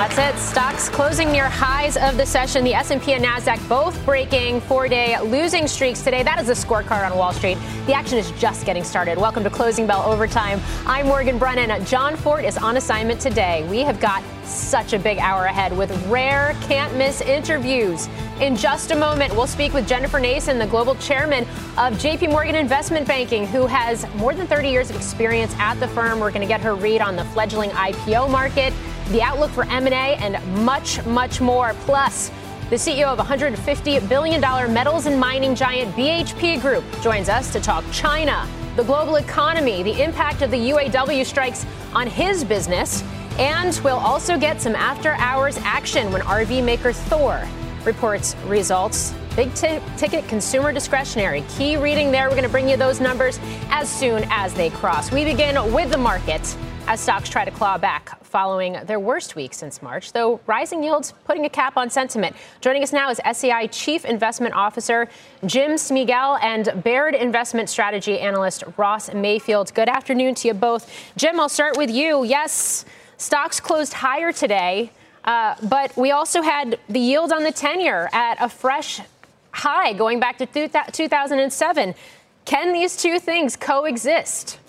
That's it. Stocks closing near highs of the session. The S&P and Nasdaq both breaking four-day losing streaks today. That is the scorecard on Wall Street. The action is just getting started. Welcome to Closing Bell Overtime. I'm Morgan Brennan. Jon Fortt is on assignment today. We have got such a big hour ahead with rare, can't miss interviews. In just a moment, we'll speak with Jennifer Nason, the global chairman of JP Morgan Investment Banking, who has more than 30 years of experience at the firm. We're going to get her read on the fledgling IPO market the outlook for M&A, and much, much more. Plus, the CEO of $150 billion metals and mining giant BHP Group joins us to talk China, the global economy, the impact of the UAW strikes on his business, and we'll also get some after hours action when RV maker Thor reports results. Big t- ticket consumer discretionary. Key reading there. We're going to bring you those numbers as soon as they cross. We begin with the market as stocks try to claw back following their worst week since March, though rising yields putting a cap on sentiment. Joining us now is SEI Chief Investment Officer Jim Smigiel and Baird Investment Strategy Analyst Ross Mayfield. Good afternoon to you both. Jim, I'll start with you. Yes, stocks closed higher today, uh, but we also had the yield on the 10 year at a fresh high going back to 2007. Can these two things coexist?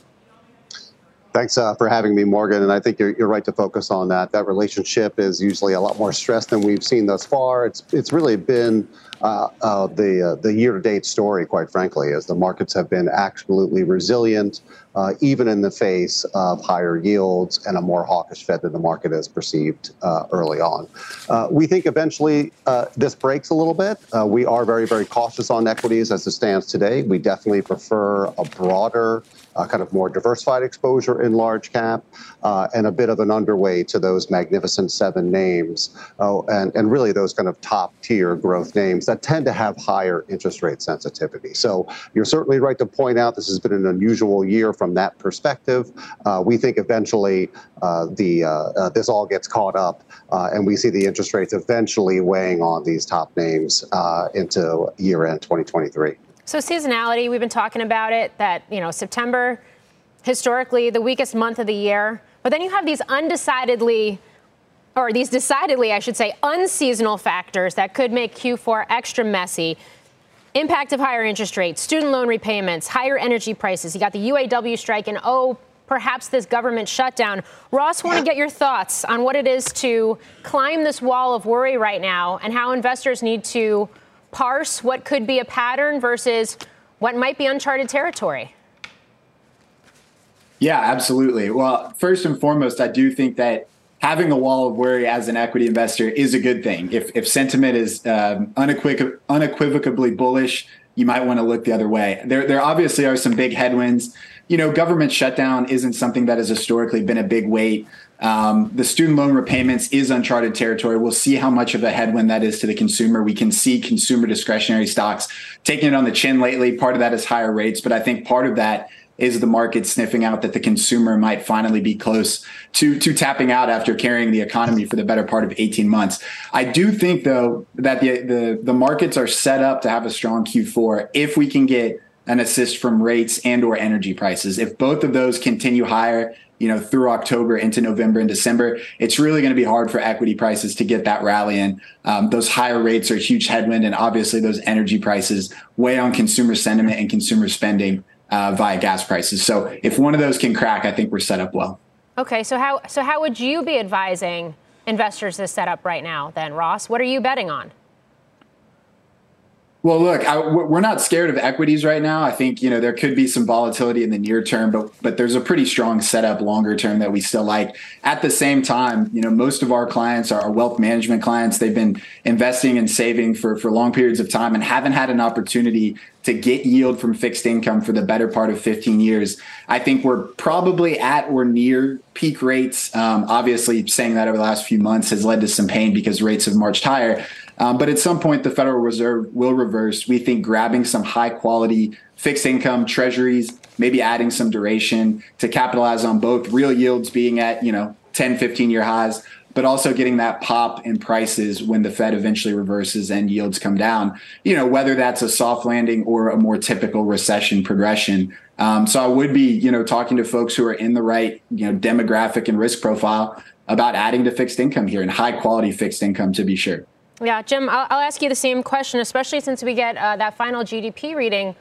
Thanks uh, for having me, Morgan. And I think you're, you're right to focus on that. That relationship is usually a lot more stressed than we've seen thus far. It's it's really been uh, uh, the uh, the year-to-date story, quite frankly, as the markets have been absolutely resilient, uh, even in the face of higher yields and a more hawkish Fed than the market has perceived uh, early on. Uh, we think eventually this breaks a little bit. we are very, very cautious on equities as it stands today. We definitely prefer a broader uh, kind of more diversified exposure in large cap, uh, and a bit of an underweight to those magnificent seven names, oh, and, and really those kind of top tier growth names that tend to have higher interest rate sensitivity. So you're certainly right to point out this has been an unusual year from that perspective. Uh, we think eventually uh, the uh, uh, this all gets caught up, and we see the interest rates eventually weighing on these top names into year end 2023. So seasonality, we've been talking about it that, you know, September historically the weakest month of the year. But then you have these undecidedly or these decidedly, I should say, unseasonal factors that could make Q4 extra messy. Impact of higher interest rates, student loan repayments, higher energy prices. You got the UAW strike, and oh, perhaps this government shutdown. Ross, want to get your thoughts on what it is to climb this wall of worry right now and how investors need to parse what could be a pattern versus what might be uncharted territory? Yeah, absolutely. Well, first and foremost, I do think that having a wall of worry as an equity investor is a good thing. If, if sentiment is um, unequivoc- unequivocally bullish, you might want to look the other way. There, there obviously are some big headwinds. You know, government shutdown isn't something that has historically been a big weight um, the student loan repayments is uncharted territory. We'll see how much of a headwind that is to the consumer. We can see consumer discretionary stocks taking it on the chin lately. Part of that is higher rates, but I think part of that is the market sniffing out that the consumer might finally be close to to tapping out after carrying the economy for the better part of 18 months. I do think though that the the, the markets are set up to have a strong Q4 if we can get an assist from rates and or energy prices. If both of those continue higher you know, through October into November and December, it's really going to be hard for equity prices to get that rally in. Um, those higher rates are a huge headwind, and obviously those energy prices weigh on consumer sentiment and consumer spending uh, via gas prices. So if one of those can crack, I think we're set up well. Okay, so how so how would you be advising investors to set up right now then, Ross? What are you betting on? Well, look, I, we're not scared of equities right now. I think you know there could be some volatility in the near term, but but there's a pretty strong setup longer term that we still like. At the same time, you know, most of our clients are wealth management clients. They've been investing and saving for for long periods of time and haven't had an opportunity to get yield from fixed income for the better part of 15 years. I think we're probably at or near peak rates. Um, obviously, saying that over the last few months has led to some pain because rates have marched higher. Um, but at some point, the Federal Reserve will reverse. We think grabbing some high quality fixed income treasuries, maybe adding some duration to capitalize on both real yields being at, you know, 10, 15 year highs, but also getting that pop in prices when the Fed eventually reverses and yields come down, you know, whether that's a soft landing or a more typical recession progression. Um, so I would be, you know, talking to folks who are in the right, you know, demographic and risk profile about adding to fixed income here and high quality fixed income to be sure. Yeah, Jim, I'll, I'll, ask you the same question, especially since we get uh, that final GDP reading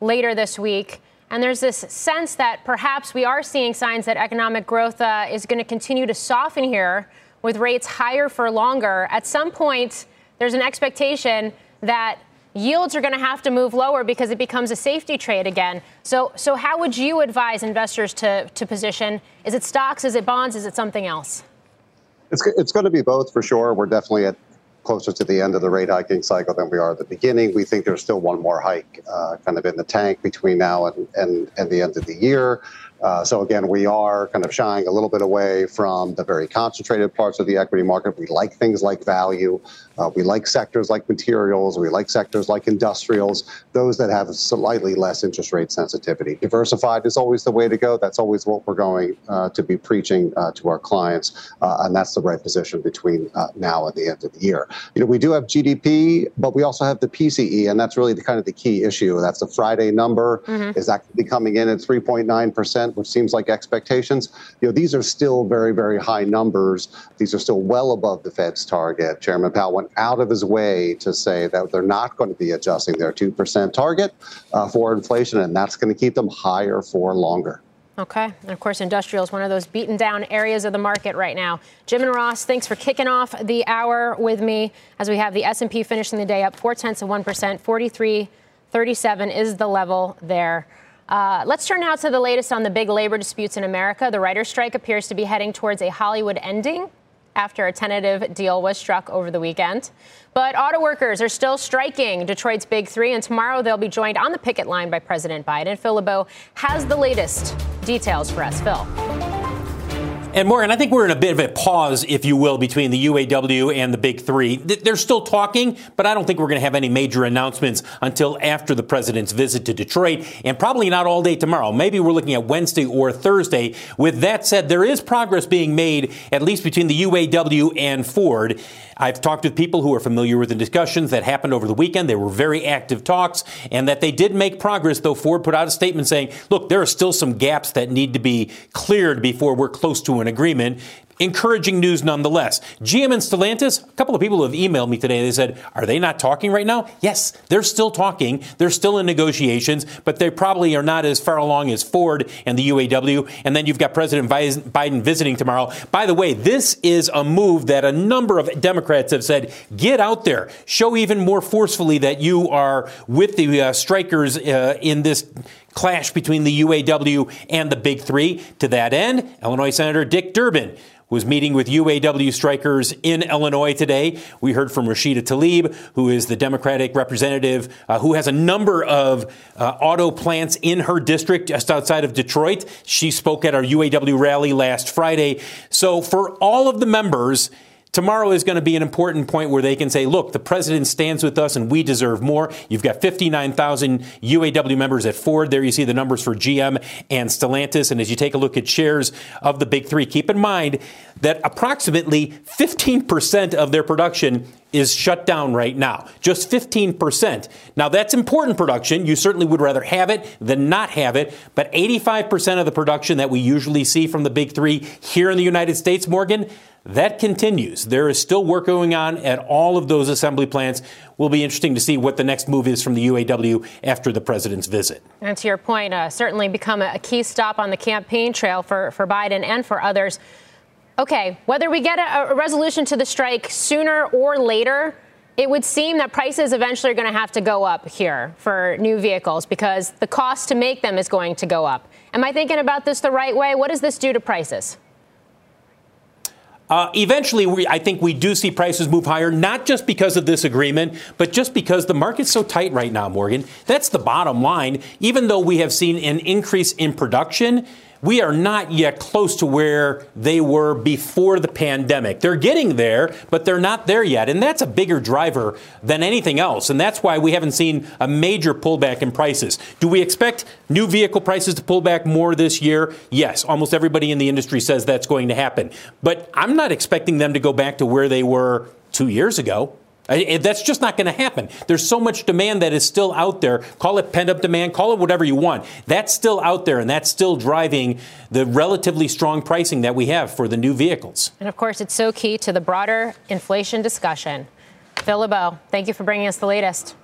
later this week. And there's this sense that perhaps we are seeing signs that economic growth uh, is going to continue to soften here with rates higher for longer. At some point, there's an expectation that yields are going to have to move lower because it becomes a safety trade again. So, so how would you advise investors to, to position? Is it stocks? Is it bonds? Is it something else? It's, it's going to be both for sure. We're definitely at closer to the end of the rate hiking cycle than we are at the beginning. We think there's still one more hike uh, kind of in the tank between now and, and, and the end of the year. Uh, so again, we are kind of shying a little bit away from the very concentrated parts of the equity market. We like things like value. Uh, we like sectors like materials. We like sectors like industrials, those that have slightly less interest rate sensitivity. Diversified is always the way to go. That's always what we're going uh, to be preaching uh, to our clients, uh, and that's the right position between uh, now and the end of the year. You know, we do have GDP, but we also have the PCE, and that's really the kind of the key issue. That's the Friday number. Mm-hmm. Is that coming in at 3.9 percent? which seems like expectations. You know, these are still very, very high numbers. These are still well above the Fed's target. Chairman Powell out of his way to say that they're not going to be adjusting their 2% target uh, for inflation, and that's going to keep them higher for longer. Okay. And of course, industrial is one of those beaten down areas of the market right now. Jim and Ross, thanks for kicking off the hour with me as we have the S&P finishing the day up four tenths of 1%. 4337 is the level there. Uh, let's turn now to the latest on the big labor disputes in America. The writer's strike appears to be heading towards a Hollywood ending after a tentative deal was struck over the weekend. But auto workers are still striking Detroit's Big Three, and tomorrow they'll be joined on the picket line by President Biden. Phil LeBeau has the latest details for us. Phil. And Morgan, I think we're in a bit of a pause, if you will, between the UAW and the big three. They're still talking, but I don't think we're going to have any major announcements until after the president's visit to Detroit, and probably not all day tomorrow. Maybe we're looking at Wednesday or Thursday. With that said, there is progress being made, at least between the UAW and Ford. I've talked with people who are familiar with the discussions that happened over the weekend. They were very active talks, and that they did make progress, though Ford put out a statement saying, look, there are still some gaps that need to be cleared before we're close to an agreement encouraging news nonetheless. GM and Stellantis, a couple of people have emailed me today. They said, Are they not talking right now? Yes, they're still talking. They're still in negotiations, but they probably are not as far along as Ford and the UAW. And then you've got President Biden visiting tomorrow. By the way, this is a move that a number of Democrats have said, Get out there, show even more forcefully that you are with the uh, strikers uh, in this clash between the UAW and the Big Three. To that end, Illinois Senator Dick Durbin was meeting with UAW strikers in Illinois today. We heard from Rashida Tlaib, who is the Democratic representative uh, who has a number of uh, auto plants in her district just outside of Detroit. She spoke at our UAW rally last Friday. So, for all of the members, Tomorrow is going to be an important point where they can say, look, the president stands with us and we deserve more. You've got 59,000 UAW members at Ford. There you see the numbers for GM and Stellantis. And as you take a look at shares of the big three, keep in mind that approximately 15% of their production is shut down right now. Just 15%. Now, that's important production. You certainly would rather have it than not have it. But 85% of the production that we usually see from the big three here in the United States, Morgan, that continues. There is still work going on at all of those assembly plants. Will be interesting to see what the next move is from the UAW after the president's visit. And to your point, uh, certainly become a key stop on the campaign trail for, for Biden and for others. Okay, whether we get a, a resolution to the strike sooner or later, it would seem that prices eventually are going to have to go up here for new vehicles because the cost to make them is going to go up. Am I thinking about this the right way? What does this do to prices? Uh, eventually, we, I think we do see prices move higher, not just because of this agreement, but just because the market's so tight right now, Morgan. That's the bottom line. Even though we have seen an increase in production, we are not yet close to where they were before the pandemic. They're getting there, but they're not there yet. And that's a bigger driver than anything else. And that's why we haven't seen a major pullback in prices. Do we expect new vehicle prices to pull back more this year? Yes. Almost everybody in the industry says that's going to happen. But I'm not expecting them to go back to where they were two years ago. That's just not going to happen. There's so much demand that is still out there. Call it pent up demand, call it whatever you want. That's still out there, and that's still driving the relatively strong pricing that we have for the new vehicles. And of course, it's so key to the broader inflation discussion. Phil LeBeau, thank you for bringing us the latest.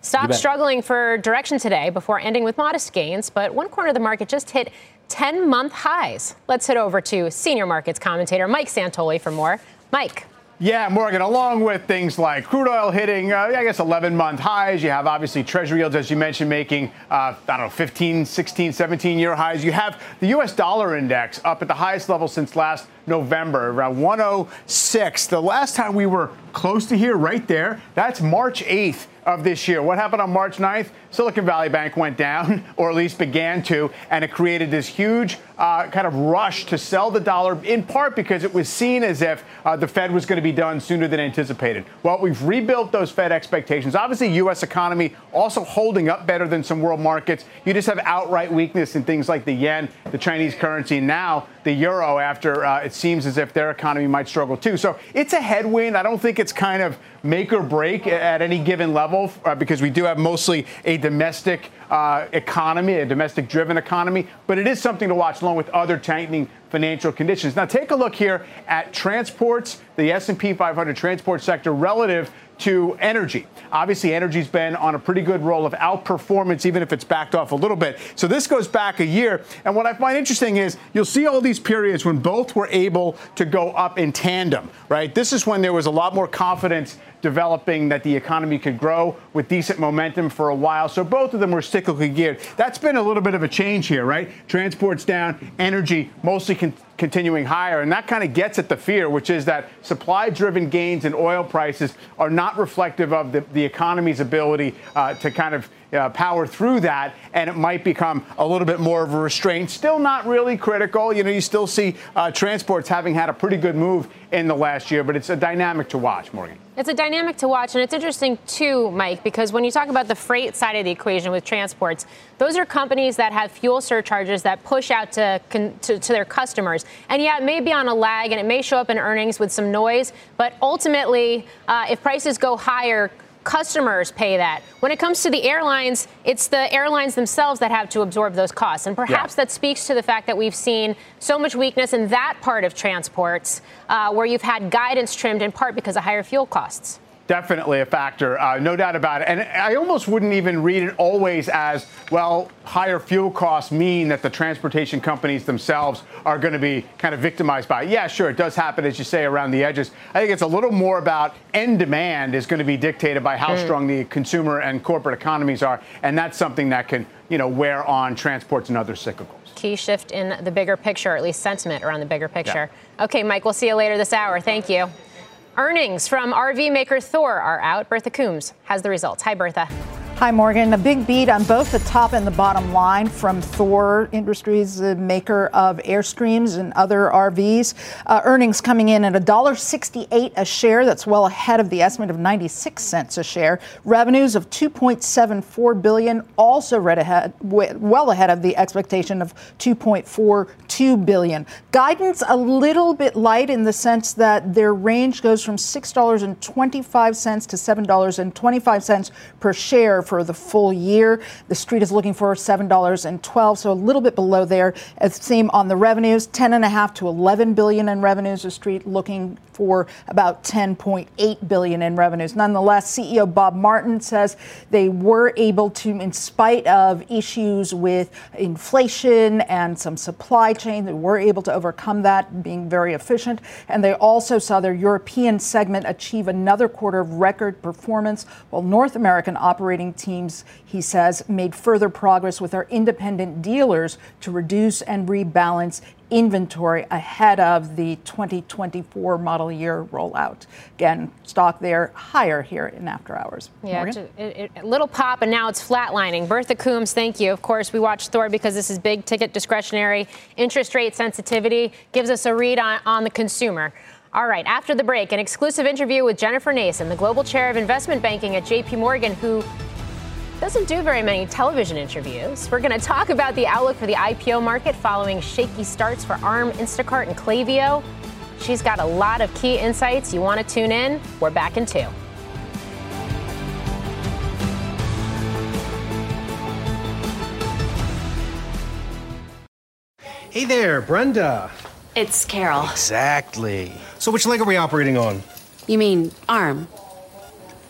Stocks struggling for direction today before ending with modest gains, but one corner of the market just hit 10 month highs. Let's head over to senior markets commentator Mike Santoli for more. Mike. Yeah, Morgan, along with things like crude oil hitting, uh, I guess, 11 month highs, you have obviously treasury yields, as you mentioned, making, uh, I don't know, 15, 16, 17 year highs. You have the U.S. dollar index up at the highest level since last November, around 106. The last time we were close to here, right there, that's March 8th of this year. What happened on March 9th? Silicon Valley Bank went down, or at least began to, and it created this huge uh, kind of rush to sell the dollar, in part because it was seen as if uh, the Fed was going to be done sooner than anticipated. Well, we've rebuilt those Fed expectations. Obviously, U.S. economy also holding up better than some world markets. You just have outright weakness in things like the yen, the Chinese currency, and now the euro after uh, it seems as if their economy might struggle too. So it's a headwind. I don't think it's kind of make or break at any given level uh, because we do have mostly a domestic uh, economy, a domestic driven economy, but it is something to watch along with other tightening financial conditions. Now take a look here at transports, the S&P 500 transport sector relative to energy. Obviously, energy's been on a pretty good roll of outperformance, even if it's backed off a little bit. So this goes back a year. And what I find interesting is you'll see all these periods when both were able to go up in tandem, right? This is when there was a lot more confidence developing that the economy could grow with decent momentum for a while. So both of them were cyclically geared. That's been a little bit of a change here, right? Transport's down, energy mostly con- continuing higher. And that kind of gets at the fear, which is that supply driven gains in oil prices are not reflective of the, the economy's ability uh, to kind of uh, power through that, and it might become a little bit more of a restraint. Still not really critical. You know, you still see uh, transports having had a pretty good move in the last year, but it's a dynamic to watch, Morgan. It's a dynamic to watch, and it's interesting too, Mike, because when you talk about the freight side of the equation with transports, those are companies that have fuel surcharges that push out to, to, to their customers. And yeah, it may be on a lag and it may show up in earnings with some noise, but ultimately, uh, if prices go higher, customers pay that. When it comes to the airlines, it's the airlines themselves that have to absorb those costs. And perhaps yeah. that speaks to the fact that we've seen so much weakness in that part of transports uh, where you've had guidance trimmed in part because of higher fuel costs definitely a factor, uh, no doubt about it. And I almost wouldn't even read it always as, well, higher fuel costs mean that the transportation companies themselves are going to be kind of victimized by it. Yeah, sure, it does happen, as you say, around the edges. I think it's a little more about end demand is going to be dictated by how mm. strong the consumer and corporate economies are. And that's something that can, you know, wear on transports and other cyclicals. Key shift in the bigger picture, at least sentiment around the bigger picture. Yeah. Okay, Mike, we'll see you later this hour. Thank you. Earnings from RV maker Thor are out. Bertha Coombs has the results. Hi, Bertha. Hi, Morgan. A big beat on both the top and the bottom line from Thor Industries, the maker of Airstreams and other RVs. Uh, earnings coming in at $1.68 a share. That's well ahead of the estimate of 96 cents a share. Revenues of 2.74 billion, also ahead, well ahead of the expectation of 2.42 billion. Guidance a little bit light in the sense that their range goes from $6.25 to $7.25 per share for the full year. The street is looking for $7.12, so a little bit below there. Same on the revenues, 10.5 to 11 billion in revenues. The street looking for about 10.8 billion in revenues. Nonetheless, CEO Bob Martin says they were able to, in spite of issues with inflation and some supply chain, they were able to overcome that, being very efficient. And they also saw their European segment achieve another quarter of record performance, while North American operating teams, he says, made further progress with our independent dealers to reduce and rebalance inventory ahead of the 2024 model year rollout. Again, stock there higher here in after hours. Yeah, a little pop, and now it's flatlining. Bertha Coombs, thank you. Of course, we watch Thor because this is big ticket discretionary. Interest rate sensitivity gives us a read on, on the consumer. All right, after the break, an exclusive interview with Jennifer Nason, the global chair of investment banking at JP Morgan, who doesn't do very many television interviews. We're going to talk about the outlook for the IPO market following shaky starts for ARM, Instacart, and Klaviyo. She's got a lot of key insights. You want to tune in? We're back in two. Hey there, Brenda. It's Carol. Exactly. So, which leg are we operating on? You mean arm?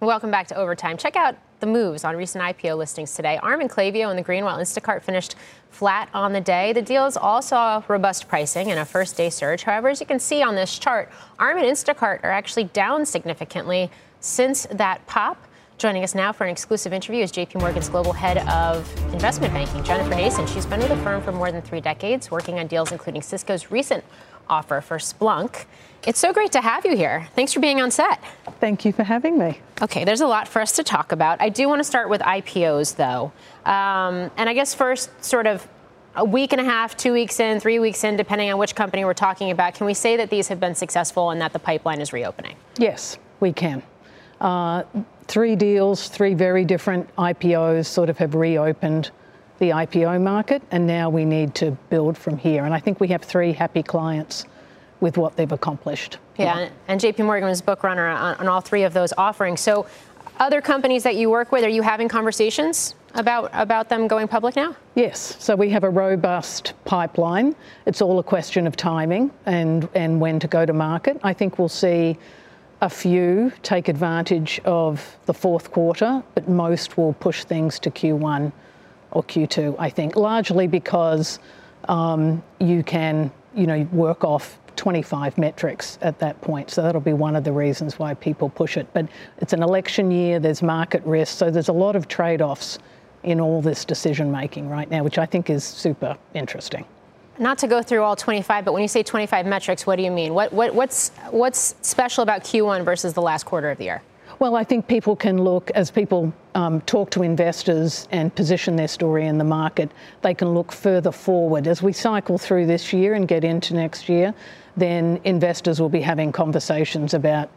Welcome back to Overtime. Check out the moves on recent IPO listings today. ARM and Klaviyo and the green, while Instacart finished flat on the day. The deals all saw robust pricing and a first day surge. However, as you can see on this chart, ARM and Instacart are actually down significantly since that pop. Joining us now for an exclusive interview is JP Morgan's global head of investment banking, Jennifer Nason. She's been with the firm for more than three decades, working on deals including Cisco's recent offer for Splunk. It's so great to have you here. Thanks for being on set. Thank you for having me. Okay, there's a lot for us to talk about. I do want to start with IPOs, though. Um, and I guess first, sort of a week and a half, two weeks in, three weeks in, depending on which company we're talking about, can we say that these have been successful and that the pipeline is reopening? Yes, we can. Uh, three deals, three very different IPOs sort of have reopened the IPO market, and now we need to build from here. And I think we have three happy clients with what they've accomplished. Yeah, yeah. and JP Morgan was book runner on, on all three of those offerings. So, other companies that you work with, are you having conversations about about them going public now? Yes. So we have a robust pipeline. It's all a question of timing and and when to go to market. I think we'll see a few take advantage of the fourth quarter, but most will push things to Q1 or Q2. I think largely because um, you can you know work off 25 metrics at that point. So that'll be one of the reasons why people push it. But it's an election year, there's market risk, so there's a lot of trade offs in all this decision making right now, which I think is super interesting. Not to go through all 25, but when you say 25 metrics, what do you mean? What, what, what's, what's special about Q1 versus the last quarter of the year? Well, I think people can look, as people um, talk to investors and position their story in the market, they can look further forward. As we cycle through this year and get into next year, then investors will be having conversations about,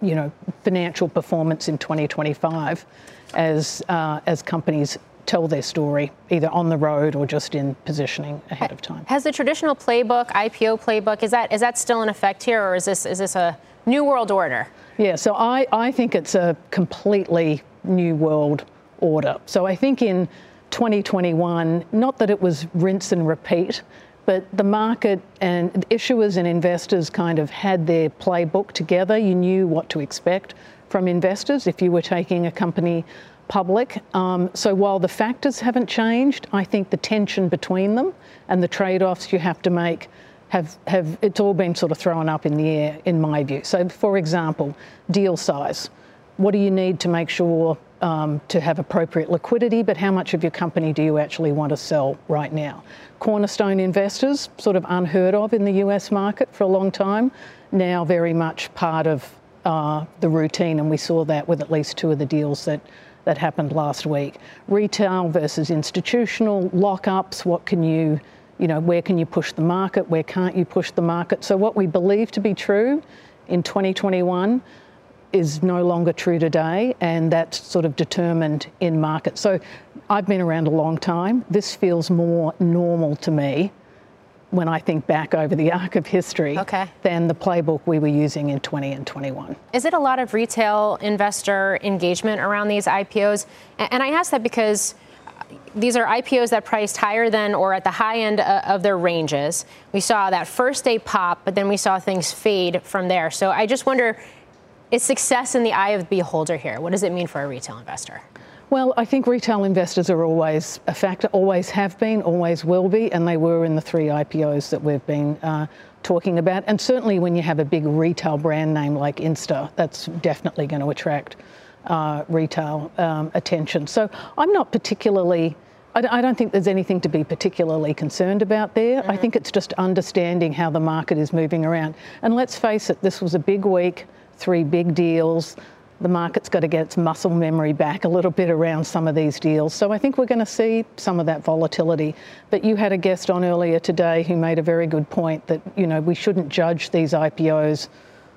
you know, financial performance in 2025 as, uh, as companies tell their story, either on the road or just in positioning ahead of time. Has the traditional playbook, IPO playbook, is that is that still in effect here, or is this is this a new world order? Yeah, so I, I think it's a completely new world order. So I think in 2021, not that it was rinse and repeat, but the market and issuers and investors kind of had their playbook together. You knew what to expect from investors if you were taking a company public. Um, so while the factors haven't changed, I think the tension between them and the trade offs you have to make have, have it's all been sort of thrown up in the air in my view. So for example, deal size. What do you need to make sure um, to have appropriate liquidity, but how much of your company do you actually want to sell right now? Cornerstone investors, sort of unheard of in the US market for a long time, now very much part of uh, the routine, and we saw that with at least two of the deals that that happened last week. Retail versus institutional lockups. What can you, you know, where can you push the market? Where can't you push the market? So what we believe to be true in 2021 is no longer true today, and that's sort of determined in market. So I've been around a long time. This feels more normal to me when I think back over the arc of history okay. than the playbook we were using in 20 and 21. Is it a lot of retail investor engagement around these IPOs? And I ask that because these are IPOs that priced higher than or at the high end uh, of their ranges. We saw that first day pop, but then we saw things fade from there. So I just wonder is success in the eye of the beholder here? What does it mean for a retail investor? Well, I think retail investors are always a factor, always have been, always will be, and they were in the three IPOs that we've been uh, talking about. And certainly when you have a big retail brand name like Insta, that's definitely going to attract uh, retail um, attention. So I'm not particularly. I don't think there's anything to be particularly concerned about there. Mm-hmm. I think it's just understanding how the market is moving around. And let's face it, this was a big week, three big deals the market's got to get its muscle memory back a little bit around some of these deals. So I think we're going to see some of that volatility. But you had a guest on earlier today who made a very good point that, you know, we shouldn't judge these IPOs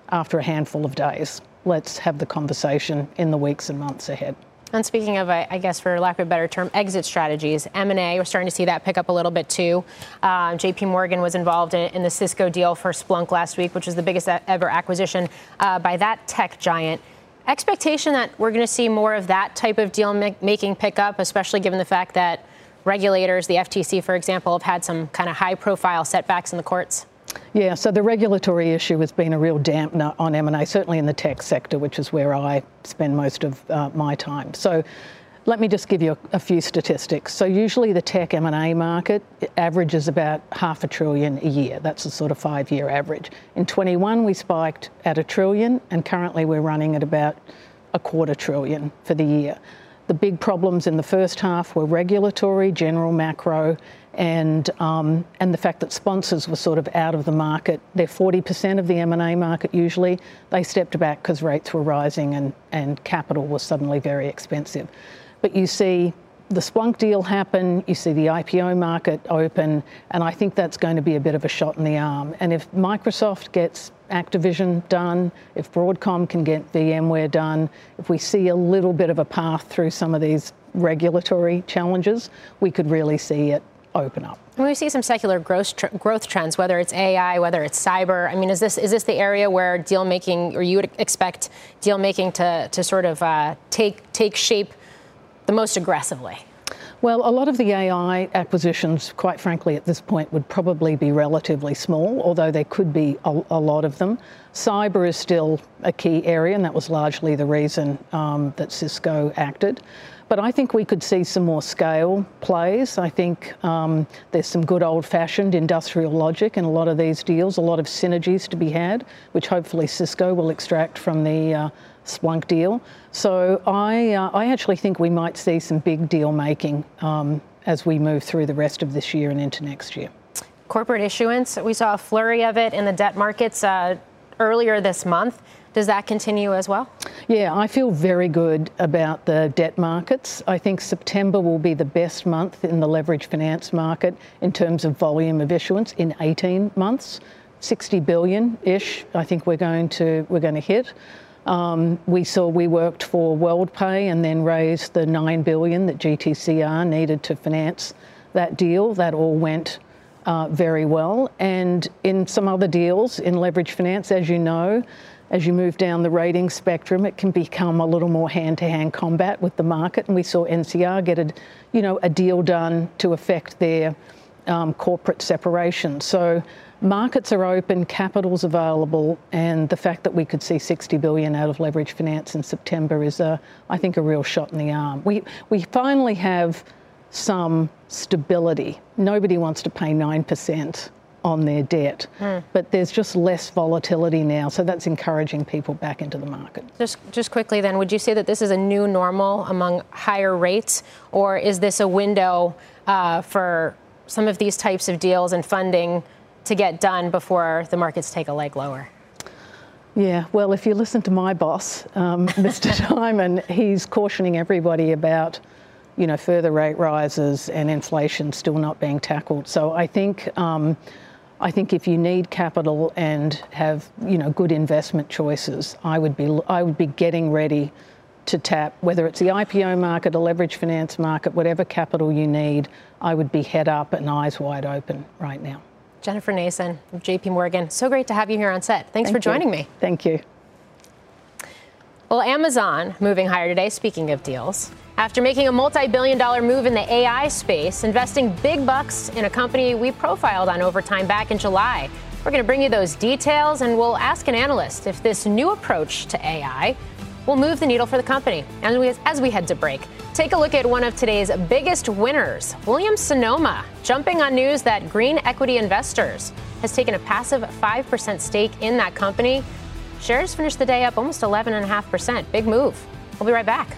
after a handful of days. Let's have the conversation in the weeks and months ahead. And speaking of, I guess, for lack of a better term, exit strategies, M&A, we're starting to see that pick up a little bit too. Uh, J.P. Morgan was involved in, in, the Cisco deal for Splunk last week, which was the biggest ever acquisition uh, by that tech giant expectation that we're going to see more of that type of deal making pick up, especially given the fact that regulators, the FTC, for example, have had some kind of high profile setbacks in the courts? Yeah, so the regulatory issue has been a real dampener on M&A, certainly in the tech sector, which is where I spend most of uh, my time. So let me just give you a, a, few statistics. So usually the tech M&A market averages about half a trillion a year. That's the sort of five-year average. In 21 we spiked at a trillion and currently we're running at about a quarter trillion for the year. The big problems in the first half were regulatory, general macro, and um, and the fact that sponsors were sort of out of the market. They're 40% of the M&A market usually. They stepped back because rates were rising and, and capital was suddenly very expensive. But you see the Splunk deal happen, you see the IPO market open, and I think that's going to be a bit of a shot in the arm. And if Microsoft gets Activision done, if Broadcom can get VMware done, if we see a little bit of a path through some of these regulatory challenges, we could really see it open up. And we see some secular growth, tr- growth trends, whether it's AI, whether it's cyber. I mean, is this is this the area where deal making, or you would expect deal making to to sort of uh, take take shape the most aggressively? Well, a lot of the AI acquisitions, quite frankly, at this point would probably be relatively small, although there could be a, a lot of them. Cyber is still a key area, and that was largely the reason um, that Cisco acted. But I think we could see some more scale plays. I think um, there's some good old fashioned industrial logic in a lot of these deals, a lot of synergies to be had, which hopefully Cisco will extract from the uh, Splunk deal. So I, uh, I actually think we might see some big deal making um, as we move through the rest of this year and into next year. Corporate issuance, we saw a flurry of it in the debt markets uh, earlier this month. Does that continue as well? Yeah, I feel very good about the debt markets. I think September will be the best month in the leverage finance market in terms of volume of issuance in 18 months. 60 billion ish, I think we're going to we're going to hit. Um, we saw we worked for WorldPay and then raised the nine billion that GTCR needed to finance that deal. That all went uh, very well. And in some other deals in leverage finance, as you know, as you move down the rating spectrum, it can become a little more hand-to-hand combat with the market. And we saw NCR get a, you know, a deal done to affect their um, corporate separation. So markets are open, capital's available, and the fact that we could see 60 billion out of leverage finance in September is, a, I think, a real shot in the arm. We we finally have some stability. Nobody wants to pay nine percent on their debt, mm. but there's just less volatility now, so that's encouraging people back into the market. Just just quickly, then, would you say that this is a new normal among higher rates, or is this a window uh, for some of these types of deals and funding? To get done before the markets take a leg lower? Yeah, well, if you listen to my boss, um, Mr. Dimon, he's cautioning everybody about, you know, further rate rises and inflation still not being tackled. So I think, um, I think if you need capital and have, you know, good investment choices, I would be, I would be getting ready to tap, whether it's the IPO market, a leverage finance market, whatever capital you need, I would be head up and eyes wide open right now. Jennifer Nason of JP Morgan. So great to have you here on set. Thanks Thank for joining you. me. Thank you. Well, Amazon moving higher today, speaking of deals. After making a multi billion dollar move in the AI space, investing big bucks in a company we profiled on Overtime back in July. We're going to bring you those details and we'll ask an analyst if this new approach to AI will move the needle for the company. And we, as we head to break, take a look at one of today's biggest winners, Williams Sonoma, jumping on news that Green Equity Investors has taken a passive 5% stake in that company. Shares finished the day up almost 11.5%. Big move. We'll be right back.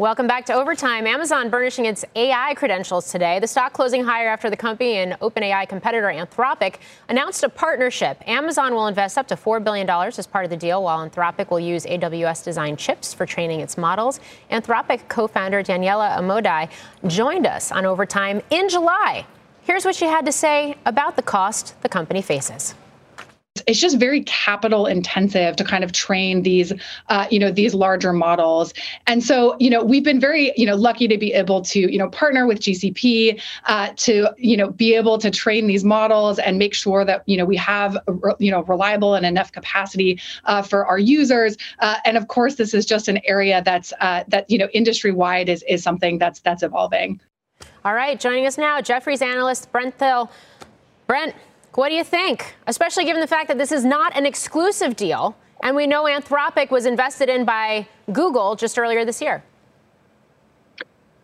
Welcome back to Overtime. Amazon burnishing its AI credentials today. The stock closing higher after the company and OpenAI competitor Anthropic announced a partnership. Amazon will invest up to $4 billion as part of the deal, while Anthropic will use AWS designed chips for training its models. Anthropic co founder Daniela Amodei joined us on Overtime in July. Here's what she had to say about the cost the company faces it's just very capital intensive to kind of train these uh, you know these larger models. And so you know we've been very you know lucky to be able to you know partner with gcp uh, to you know be able to train these models and make sure that you know we have you know reliable and enough capacity uh, for our users. Uh, and of course this is just an area that's uh, that you know industry wide is is something that's that's evolving. All right joining us now jefferies analyst brent thill. Brent what do you think? Especially given the fact that this is not an exclusive deal, and we know Anthropic was invested in by Google just earlier this year.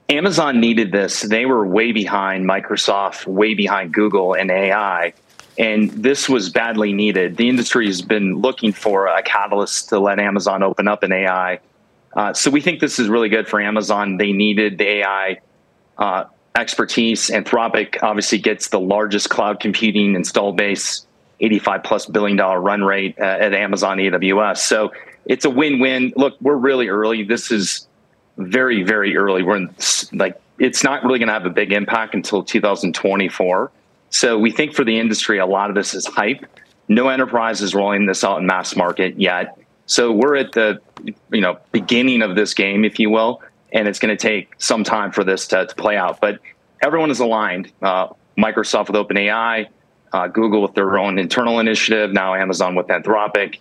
Amazon needed this. They were way behind Microsoft, way behind Google and AI. And this was badly needed. The industry has been looking for a catalyst to let Amazon open up in AI. Uh, so we think this is really good for Amazon. They needed the AI uh, expertise. Anthropic obviously gets the largest cloud computing install base, 85 plus billion dollar run rate uh, at Amazon AWS. So it's a win win. Look, we're really early. This is very, very early. We're in like, it's not really going to have a big impact until 2024. So we think for the industry, a lot of this is hype. No enterprise is rolling this out in mass market yet. So we're at the you know beginning of this game, if you will and it's going to take some time for this to, to play out. But everyone is aligned. Uh, Microsoft with OpenAI, uh, Google with their own internal initiative, now Amazon with Anthropic.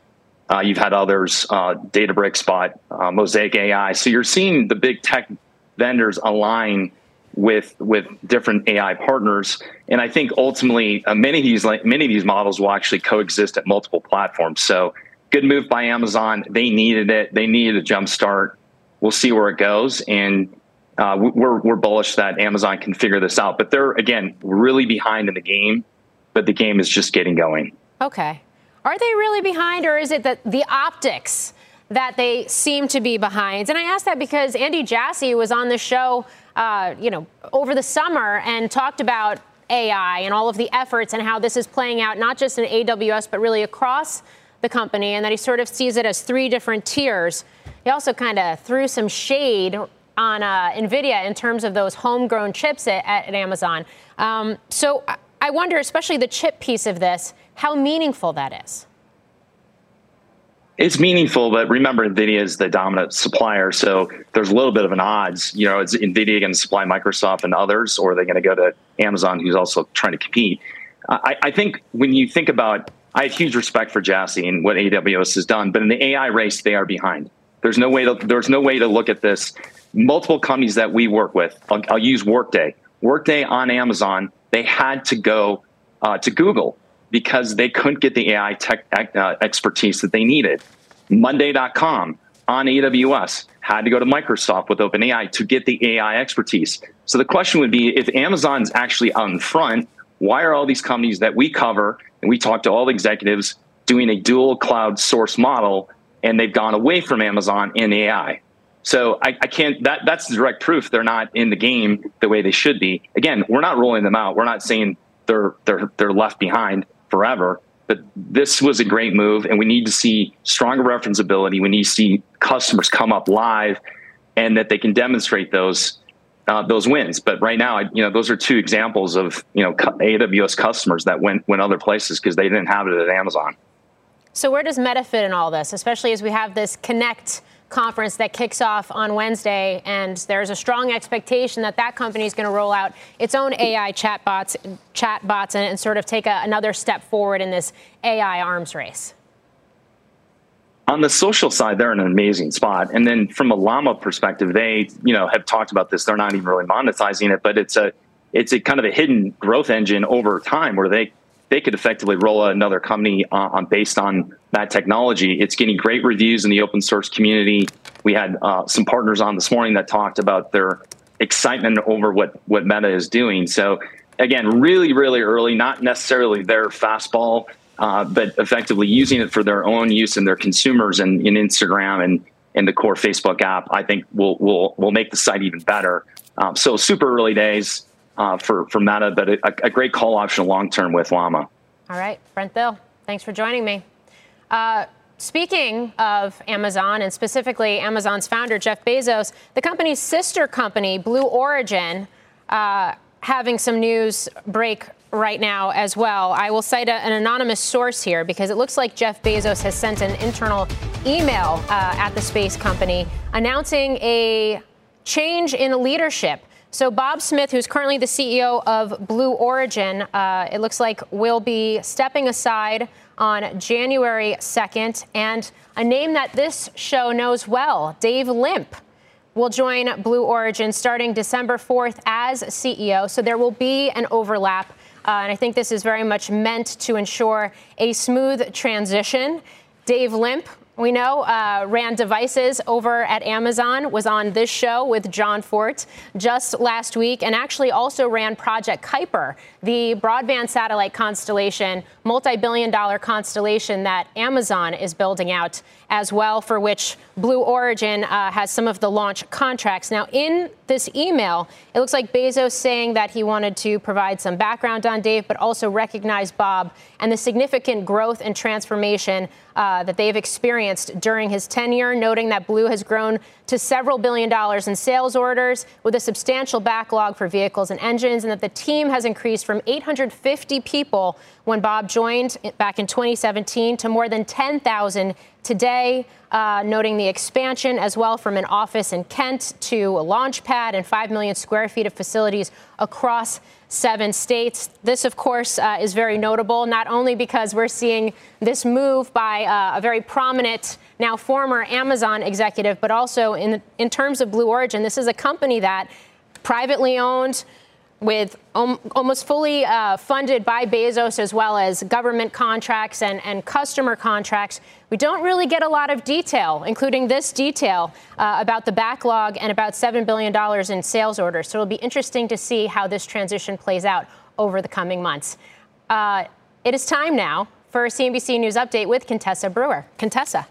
Uh, you've had others, uh, Databricks Spot, uh, Mosaic AI. So you're seeing the big tech vendors align with with different AI partners, and I think ultimately uh, many of these many of these models will actually coexist at multiple platforms. So good move by Amazon. They needed it. They needed a jump start we'll see where it goes. And uh, we're we're bullish that Amazon can figure this out. But they're again really behind in the game, but the game is just getting going. Okay, are they really behind, or is it that the optics that they seem to be behind? And I ask that because Andy Jassy was on the show, uh, you know, over the summer and talked about AI and all of the efforts and how this is playing out not just in AWS but really across the company, and that he sort of sees it as three different tiers. He also kind of threw some shade on uh, NVIDIA in terms of those homegrown chips at, at Amazon. Um, so I wonder, especially the chip piece of this, how meaningful that is. It's meaningful, but remember, NVIDIA is the dominant supplier. So there's a little bit of an odds. You know, is NVIDIA going to supply Microsoft and others, or are they going to go to Amazon, who's also trying to compete? I, I think when you think about, I have huge respect for Jassy and what AWS has done, but in the AI race, they are behind. There's no way to, there's no way to look at this. Multiple companies that we work with, I'll, I'll use Workday. Workday on Amazon, they had to go uh, to Google because they couldn't get the AI tech uh, expertise that they needed. Monday.com on AWS had to go to Microsoft with OpenAI to get the AI expertise. So the question would be if Amazon's actually on front, why are all these companies that we cover and we talk to all the executives doing a dual cloud source model and they've gone away from Amazon in AI? So I, I, can't. That that's direct proof they're not in the game the way they should be. Again, we're not rolling them out. We're not saying they're they're they're left behind forever. But this was a great move, and we need to see stronger referenceability. We need to see customers come up live, and that they can demonstrate those uh, those wins. But right now, you know, those are two examples of you know AWS customers that went went other places because they didn't have it at Amazon. So where does Meta fit in all this, especially as we have this Connect? conference that kicks off on Wednesday, and there's a strong expectation that that company is going to roll out its own AI chatbots, chatbots, and, and sort of take a, another step forward in this AI arms race. On the social side, they're in an amazing spot, and then from a Llama perspective, they you know have talked about this. They're not even really monetizing it, but it's a it's a kind of a hidden growth engine over time where they they could effectively roll out another company uh, on based on that technology. It's getting great reviews in the open source community. We had uh, some partners on this morning that talked about their excitement over what what Meta is doing. So again, really, really early, not necessarily their fastball, uh, but effectively using it for their own use and their consumers and in Instagram and in the core Facebook app. I think will will will make the site even better. Um, so super early days uh, for for Meta, but a, a great call option long term with Llama. All right, Brent Thill, thanks for joining me. Uh, Speaking of Amazon and specifically Amazon's founder, Jeff Bezos, the company's sister company, Blue Origin, uh, having some news break right now as well. I will cite a, an anonymous source here because it looks like Jeff Bezos has sent an internal email uh, at the space company announcing a change in leadership. So, Bob Smith, who's currently the CEO of Blue Origin, uh, it looks like will be stepping aside on January 2nd. And a name that this show knows well, Dave Limp, will join Blue Origin starting December 4th as CEO. So, there will be an overlap. Uh, and I think this is very much meant to ensure a smooth transition. Dave Limp we know uh, ran devices over at Amazon, was on this show with Jon Fortt just last week, and actually also ran Project Kuiper, the broadband satellite constellation, multi billion dollar constellation that Amazon is building out as well, for which Blue Origin uh, has some of the launch contracts. Now, in this email, it looks like Bezos saying that he wanted to provide some background on Dave, but also recognize Bob and the significant growth and transformation uh, that they've experienced during his tenure, noting that Blue has grown to several billion dollars in sales orders with a substantial backlog for vehicles and engines, and that the team has increased from 850 people when Bob joined back in 2017 to more than 10,000 today, uh, noting the expansion as well from an office in Kent to a launch pad and 5 million square feet of facilities across seven states. This, of course, uh, is very notable, not only because we're seeing this move by uh, a very prominent, now former Amazon executive, but also in, in terms of Blue Origin. This is a company that privately owned with almost fully uh, funded by Bezos as well as government contracts and, and customer contracts. We don't really get a lot of detail, including this detail uh, about the backlog and about $7 billion in sales orders. So it'll be interesting to see how this transition plays out over the coming months. Uh, it is time now for a CNBC News update with Contessa Brewer. Contessa.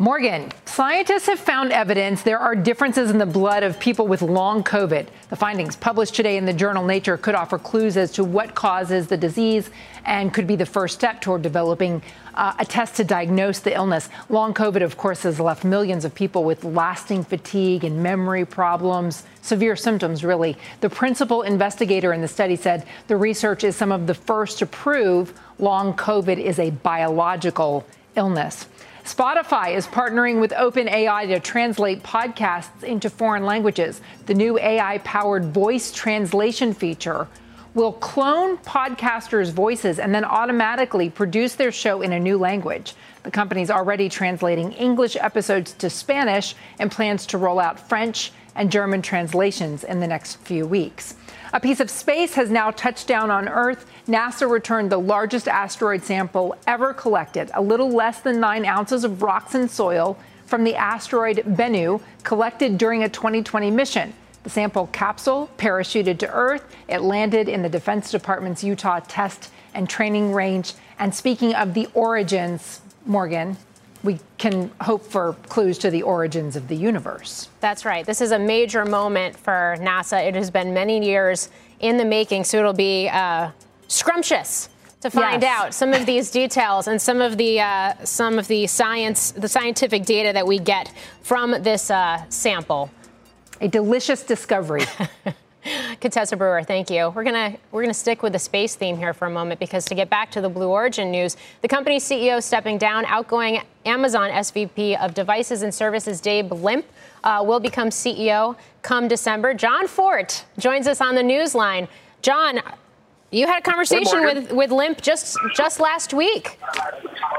Morgan, scientists have found evidence there are differences in the blood of people with long COVID. The findings published today in the journal Nature could offer clues as to what causes the disease and could be the first step toward developing uh, a test to diagnose the illness. Long COVID, of course, has left millions of people with lasting fatigue and memory problems, severe symptoms, really. The principal investigator in the study said the research is some of the first to prove long COVID is a biological illness. Spotify is partnering with OpenAI to translate podcasts into foreign languages. The new AI powered voice translation feature will clone podcasters' voices and then automatically produce their show in a new language. The company is already translating English episodes to Spanish and plans to roll out French and German translations in the next few weeks. A piece of space has now touched down on Earth. NASA returned the largest asteroid sample ever collected, a little less than nine ounces of rocks and soil from the asteroid Bennu, collected during a 2020 mission. The sample capsule parachuted to Earth. It landed in the Defense Department's Utah test and training range. And speaking of the origins, Morgan, we can hope for clues to the origins of the universe. That's right. This is a major moment for NASA. It has been many years in the making, so it'll be uh, scrumptious to find yes. out some of these details and some of the uh, some of the science, the scientific data that we get from this uh, sample. A delicious discovery. Contessa Brewer, thank you. We're gonna we're gonna stick with the space theme here for a moment because to get back to the Blue Origin news, the company's CEO stepping down, outgoing Amazon SVP of Devices and Services Dave Limp uh, will become CEO come December. Jon Fortt joins us on the news line. Jon, you had a conversation with with Limp just just last week.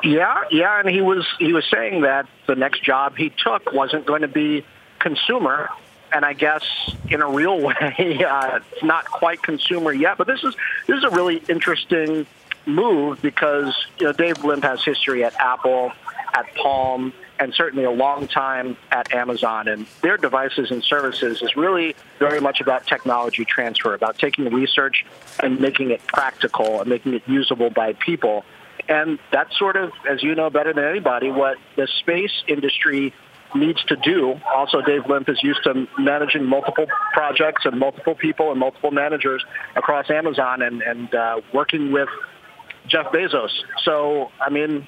Yeah, yeah, and he was he was saying that the next job he took wasn't going to be consumer and I guess in a real way, uh, it's not quite consumer yet. But this is this is a really interesting move because you know Dave Limp has history at Apple, at Palm, and certainly a long time at Amazon. And their devices and services is really very much about technology transfer, about taking research and making it practical and making it usable by people. And that's sort of, as you know better than anybody, what the space industry needs to do. Also, Dave Limp is used to managing multiple projects and multiple people and multiple managers across Amazon and, and uh, working with Jeff Bezos. So, I mean,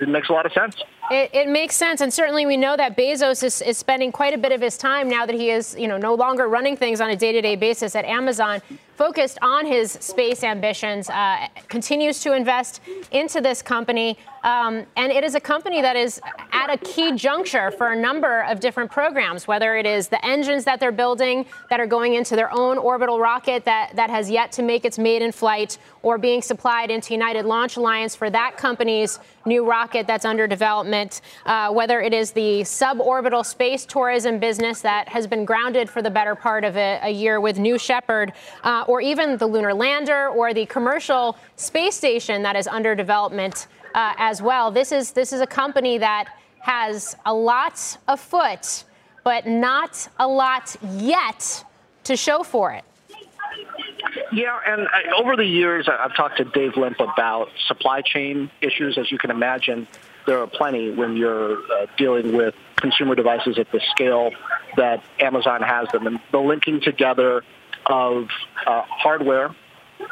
it makes a lot of sense. It, it, makes sense, and certainly we know that Bezos is, is, spending quite a bit of his time now that he is, you know, no longer running things on a day-to-day basis at Amazon, focused on his space ambitions. Uh, continues to invest into this company. Um, and it is a company that is at a key juncture for a number of different programs, whether it is the engines that they're building that are going into their own orbital rocket that, that has yet to make its maiden flight, or being supplied into United Launch Alliance for that company's new rocket that's under development, uh, whether it is the suborbital space tourism business that has been grounded for the better part of a, a year with New Shepard, uh, or even the lunar lander or the commercial space station that is under development uh, as well. This is this is a company that has a lot afoot, but not a lot yet to show for it. Yeah, and I, over the years, I've talked to Dave Limp about supply chain issues. As you can imagine, there are plenty when you're uh, dealing with consumer devices at the scale that Amazon has them, and the linking together of uh, hardware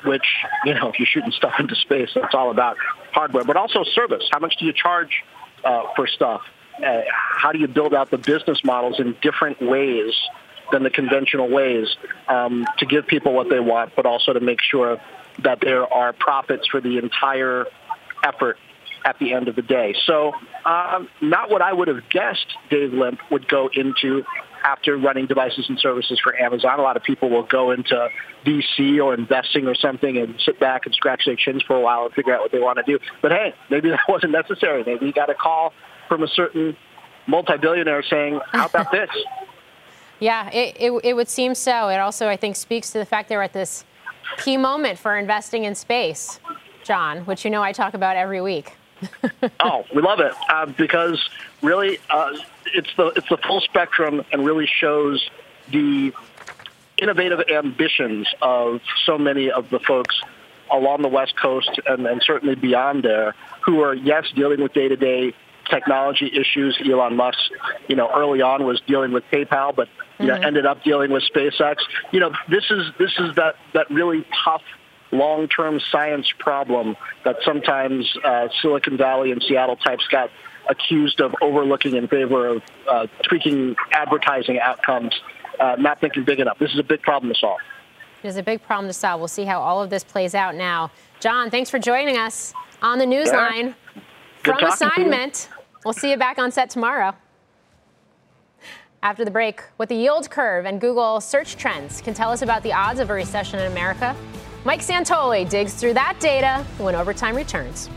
which, you know, if you're shooting stuff into space, that's all about hardware, but also service. How much do you charge uh, for stuff? Uh, how do you build out the business models in different ways than the conventional ways um, to give people what they want, but also to make sure that there are profits for the entire effort at the end of the day. So um, not what I would have guessed Dave Limp would go into after running devices and services for Amazon. A lot of people will go into VC or investing or something and sit back and scratch their chins for a while and figure out what they want to do. But hey, maybe that wasn't necessary. Maybe you got a call from a certain multi-billionaire saying, how about this? yeah, it, it, it would seem so. It also, I think, speaks to the fact they're at this key moment for investing in space, Jon, which you know I talk about every week. oh, we love it uh, because really, uh, it's the it's the full spectrum and really shows the innovative ambitions of so many of the folks along the West Coast and, and certainly beyond there who are yes dealing with day to day technology issues. Elon Musk, you know, early on was dealing with PayPal, but you know, Mm-hmm. ended up dealing with SpaceX. You know, this is this is that that really tough long-term science problem that sometimes uh, Silicon Valley and Seattle types got accused of overlooking in favor of uh, tweaking advertising outcomes, uh, not thinking big enough. This is a big problem to solve. It is a big problem to solve. We'll see how all of this plays out now. Jon, thanks for joining us on the Newsline Good from talking to you. assignment. We'll see you back on set tomorrow. After the break, what the yield curve and Google search trends can tell us about the odds of a recession in America. Mike Santoli digs through that data when overtime returns.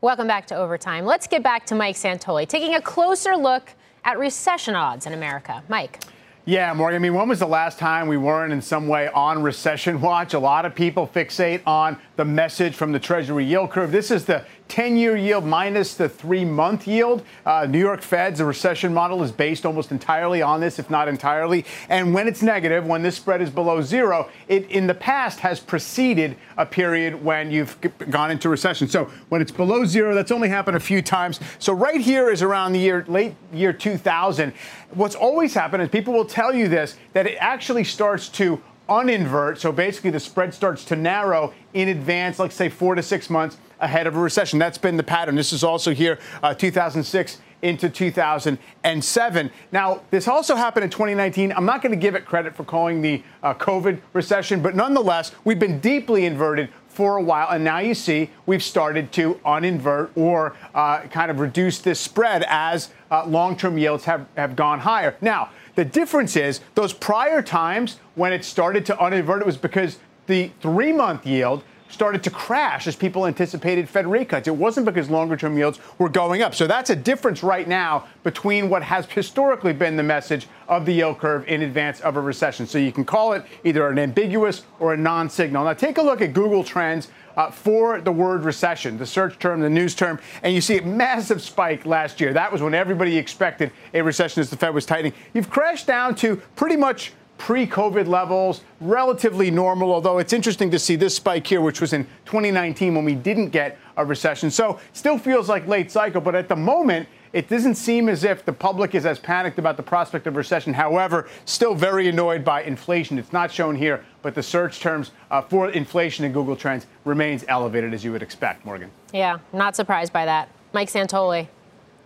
Welcome back to Overtime. Let's get back to Mike Santoli, taking a closer look at recession odds in America. Mike. Yeah, Morgan. I mean, when was the last time we weren't in some way on recession watch? A lot of people fixate on the message from the Treasury yield curve. This is the 10 year yield minus the three month yield. Uh, New York Fed's recession model is based almost entirely on this, if not entirely. And when it's negative, when this spread is below zero, it in the past has preceded a period when you've gone into recession. So when it's below zero, that's only happened a few times. So right here is around the year late year 2000. What's always happened is people will tell you this that it actually starts to uninvert. So basically, the spread starts to narrow in advance, like say four to six months ahead of a recession. That's been the pattern. This is also here, uh, 2006 into 2007. Now, this also happened in 2019. I'm not going to give it credit for calling the uh, COVID recession, but nonetheless, we've been deeply inverted for a while, and now you see we've started to uninvert or uh, kind of reduce this spread as uh, long-term yields have, have gone higher. Now, the difference is those prior times when it started to uninvert, it was because the three-month yield started to crash as people anticipated Fed rate cuts. It wasn't because longer term yields were going up. So that's a difference right now between what has historically been the message of the yield curve in advance of a recession. So you can call it either an ambiguous or a non signal. Now take a look at Google Trends. Uh, for the word recession, the search term, the news term, and you see a massive spike last year. That was when everybody expected a recession as the Fed was tightening. You've crashed down to pretty much pre-COVID levels, relatively normal, although it's interesting to see this spike here, which was in 2019 when we didn't get a recession. So still feels like late cycle, but at the moment, it doesn't seem as if the public is as panicked about the prospect of recession. However, still very annoyed by inflation. It's not shown here, but the search terms uh, for inflation in Google Trends remains elevated as you would expect, Morgan. Yeah, not surprised by that. Mike Santoli,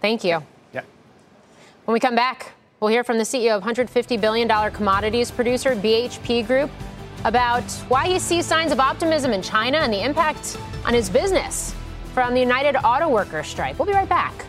thank you. Yeah. When we come back, we'll hear from the CEO of $150 billion commodities producer BHP Group about why he sees signs of optimism in China and the impact on his business from the United Auto Workers strike. We'll be right back.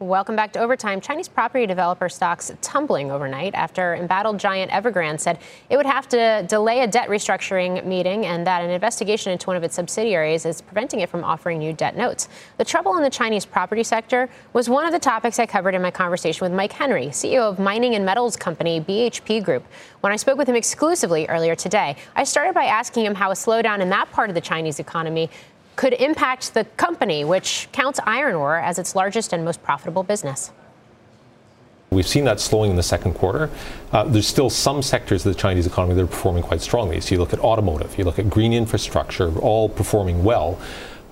Welcome back to Overtime. Chinese property developer stocks tumbling overnight after embattled giant Evergrande said it would have to delay a debt restructuring meeting and that an investigation into one of its subsidiaries is preventing it from offering new debt notes. The trouble in the Chinese property sector was one of the topics I covered in my conversation with Mike Henry, CEO of mining and metals company BHP Group. When I spoke with him exclusively earlier today, I started by asking him how a slowdown in that part of the Chinese economy could impact the company, which counts iron ore as its largest and most profitable business. We've seen that slowing in the second quarter. Uh, there's still some sectors of the Chinese economy that are performing quite strongly. So you look at automotive, you look at green infrastructure, all performing well.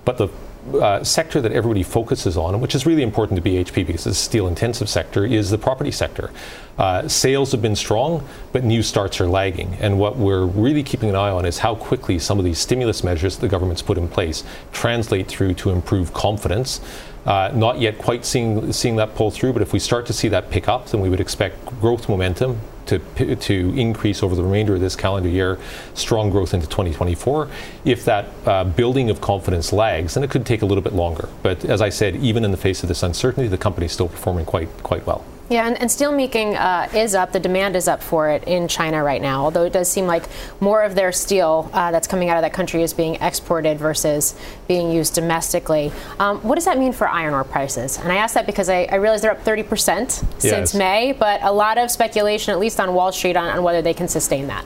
But the uh, sector that everybody focuses on, which is really important to BHP because it's a steel intensive sector, is the property sector. Uh, sales have been strong, but new starts are lagging. And what we're really keeping an eye on is how quickly some of these stimulus measures the government's put in place translate through to improve confidence. Uh, not yet quite seeing seeing that pull through, but if we start to see that pick up, then we would expect growth momentum to to increase over the remainder of this calendar year, strong growth into 2024. If that uh, building of confidence lags, then it could take a little bit longer. But as I said, even in the face of this uncertainty, the company is still performing quite quite well. Yeah, and, and steelmaking uh, is up. The demand is up for it in China right now, although it does seem like more of their steel uh, that's coming out of that country is being exported versus being used domestically. Um, what does that mean for iron ore prices? And I ask that because I, I realize they're up 30% since Yes. May, but a lot of speculation, at least on Wall Street, on, on whether they can sustain that.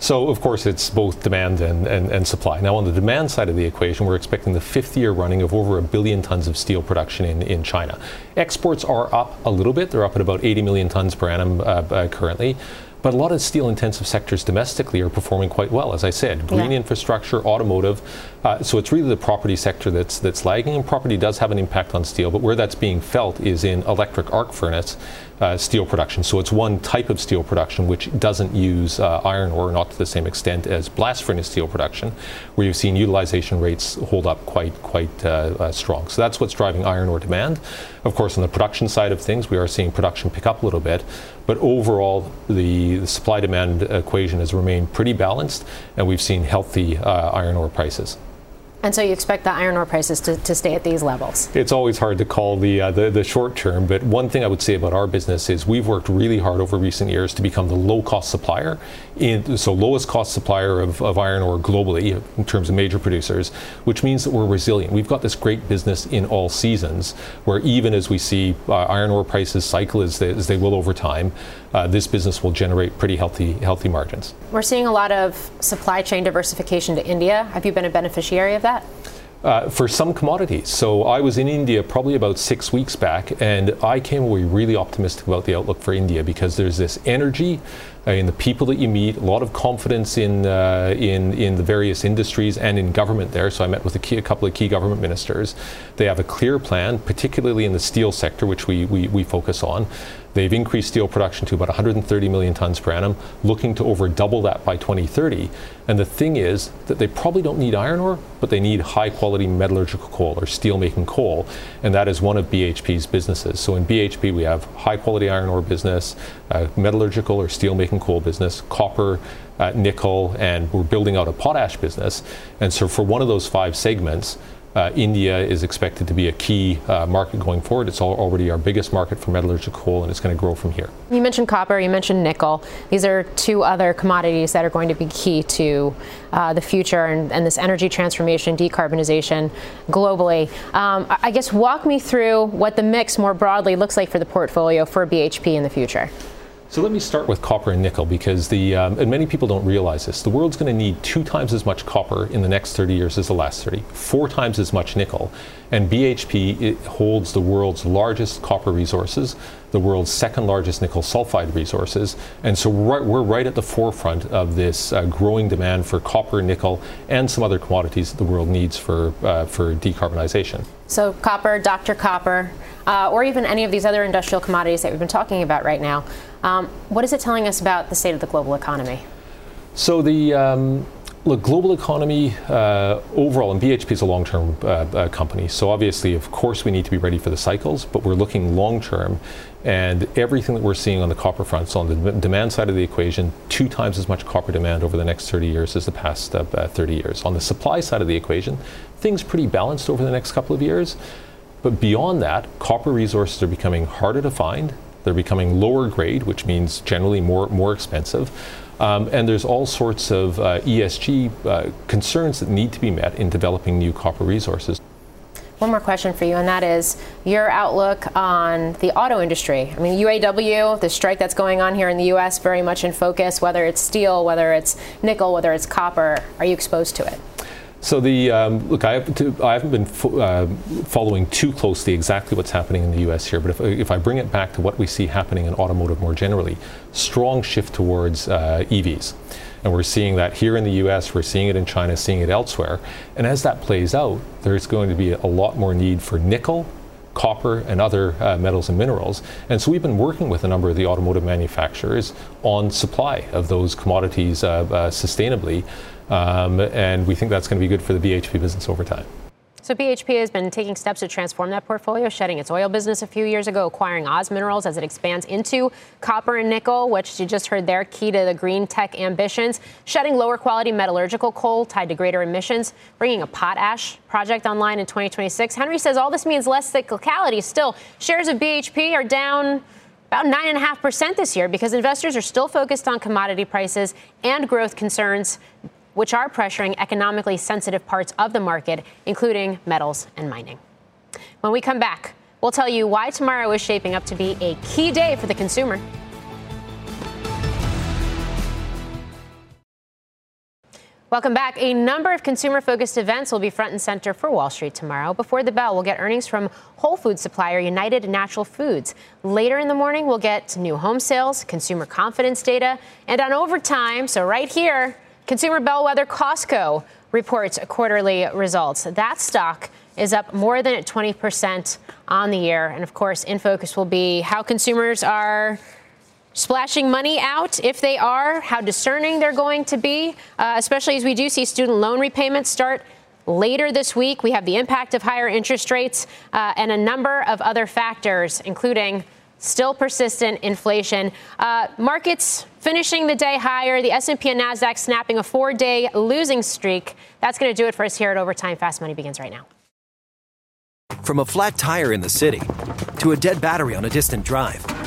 So, of course, it's both demand and, and, and, supply. Now, on the demand side of the equation, we're expecting the fifth year running of over a billion tons of steel production in, in China. Exports are up a little bit. They're up at about 80 million tons per annum uh, uh, currently. But a lot of steel intensive sectors domestically are performing quite well, as I said. Green yeah. infrastructure, automotive. Uh, so it's really the property sector that's that's lagging, and property does have an impact on steel. But where that's being felt is in electric arc furnace uh, steel production. So it's one type of steel production which doesn't use uh, iron ore, not to the same extent as blast furnace steel production, where you've seen utilization rates hold up quite quite uh, uh, strong. So that's what's driving iron ore demand. Of course, on the production side of things, we are seeing production pick up a little bit, but overall, the, the supply demand equation has remained pretty balanced, and we've seen healthy uh, iron ore prices. And so you expect the iron ore prices to, to stay at these levels? It's always hard to call the, uh, the, the short term, but one thing I would say about our business is we've worked really hard over recent years to become the low cost supplier, in, so lowest cost supplier of, of iron ore globally in terms of major producers, which means that we're resilient. We've got this great business in all seasons, where even as we see uh, iron ore prices cycle as they, as they will over time, uh, this business will generate pretty healthy healthy margins. We're seeing a lot of supply chain diversification to India. Have you been a beneficiary of that? Uh, for some commodities. So I was in India probably about six weeks back, and I came away really optimistic about the outlook for India because there's this energy uh, in the people that you meet, a lot of confidence in uh, in in the various industries and in government there. So I met with a, key, a, couple of key government ministers. They have a clear plan, particularly in the steel sector, which we we, we focus on. They've increased steel production to about 130 million tons per annum, looking to over double that by 2030. And the thing is that they probably don't need iron ore, but they need high quality metallurgical coal or steel making coal. And that is one of BHP's businesses. So in BHP, we have high quality iron ore business, uh, metallurgical or steel making coal business, copper, uh, nickel, and we're building out a potash business. And so for one of those five segments, uh, India is expected to be a key uh, market going forward. It's already our biggest market for metallurgical coal, and it's going to grow from here. You mentioned copper, you mentioned nickel. These are two other commodities that are going to be key to uh, the future and, and, this energy transformation, decarbonization globally. Um, I guess walk me through what the mix more broadly looks like for the portfolio for BHP in the future. So let me start with copper and nickel because the um, and many people don't realize this. The world's going to need two times as much copper in the next 30 years as the last 30, four times as much nickel, and BHP holds the world's largest copper resources, the world's second largest nickel sulfide resources, and so we're right, we're right at the forefront of this uh, growing demand for copper, nickel, and some other commodities that the world needs for uh, for decarbonization. So copper, Dr. Copper, uh, or even any of these other industrial commodities that we've been talking about right now. Um, what is it telling us about the state of the global economy? So the um, look, global economy uh, overall, and BHP is a long-term uh, uh, company. So obviously, of course, we need to be ready for the cycles, but we're looking long-term. And everything that we're seeing on the copper front, so on the demand side of the equation, two times as much copper demand over the next 30 years as the past uh, 30 years. On the supply side of the equation, things pretty balanced over the next couple of years. But beyond that, copper resources are becoming harder to find they're becoming lower grade, which means generally more, more expensive. Um, and there's all sorts of uh, ESG uh, concerns that need to be met in developing new copper resources. One more question for you, and that is your outlook on the auto industry. I mean, UAW, the strike that's going on here in the U.S., very much in focus, whether it's steel, whether it's nickel, whether it's copper. Are you exposed to it? So the um, look, I, have to, I haven't been fo- uh, following too closely exactly what's happening in the U.S. here, but if, if I bring it back to what we see happening in automotive more generally, strong shift towards uh, EVs. And we're seeing that here in the US, we're seeing it in China, seeing it elsewhere. And as that plays out, there's going to be a lot more need for nickel, copper, and other uh, metals and minerals. And so we've been working with a number of the automotive manufacturers on supply of those commodities uh, uh, sustainably. Um, and we think that's going to be good for the BHP business over time. So BHP has been taking steps to transform that portfolio, shedding its oil business a few years ago, acquiring Oz Minerals as it expands into copper and nickel, which you just heard there, key to the green tech ambitions, shedding lower quality metallurgical coal tied to greater emissions, bringing a potash project online in 2026. Henry says all this means less cyclicality. Still, shares of BHP are down about 9.5% this year because investors are still focused on commodity prices and growth concerns which are pressuring economically sensitive parts of the market, including metals and mining. When we come back, we'll tell you why tomorrow is shaping up to be a key day for the consumer. Welcome back. A number of consumer focused events will be front and center for Wall Street tomorrow. Before the bell, we'll get earnings from Whole Food supplier United Natural Foods. Later in the morning, we'll get new home sales, consumer confidence data, and on overtime, so right here, consumer bellwether Costco reports quarterly results. That stock is up more than 20% on the year. And of course, in focus will be how consumers are splashing money out if they are, how discerning they're going to be, uh, especially as we do see student loan repayments start later this week. We have the impact of higher interest rates uh, and a number of other factors, including still persistent inflation. Uh, markets finishing the day higher. The S&P and Nasdaq snapping a four-day losing streak. That's going to do it for us here at Overtime. Fast Money begins right now. From a flat tire in the city to a dead battery on a distant drive,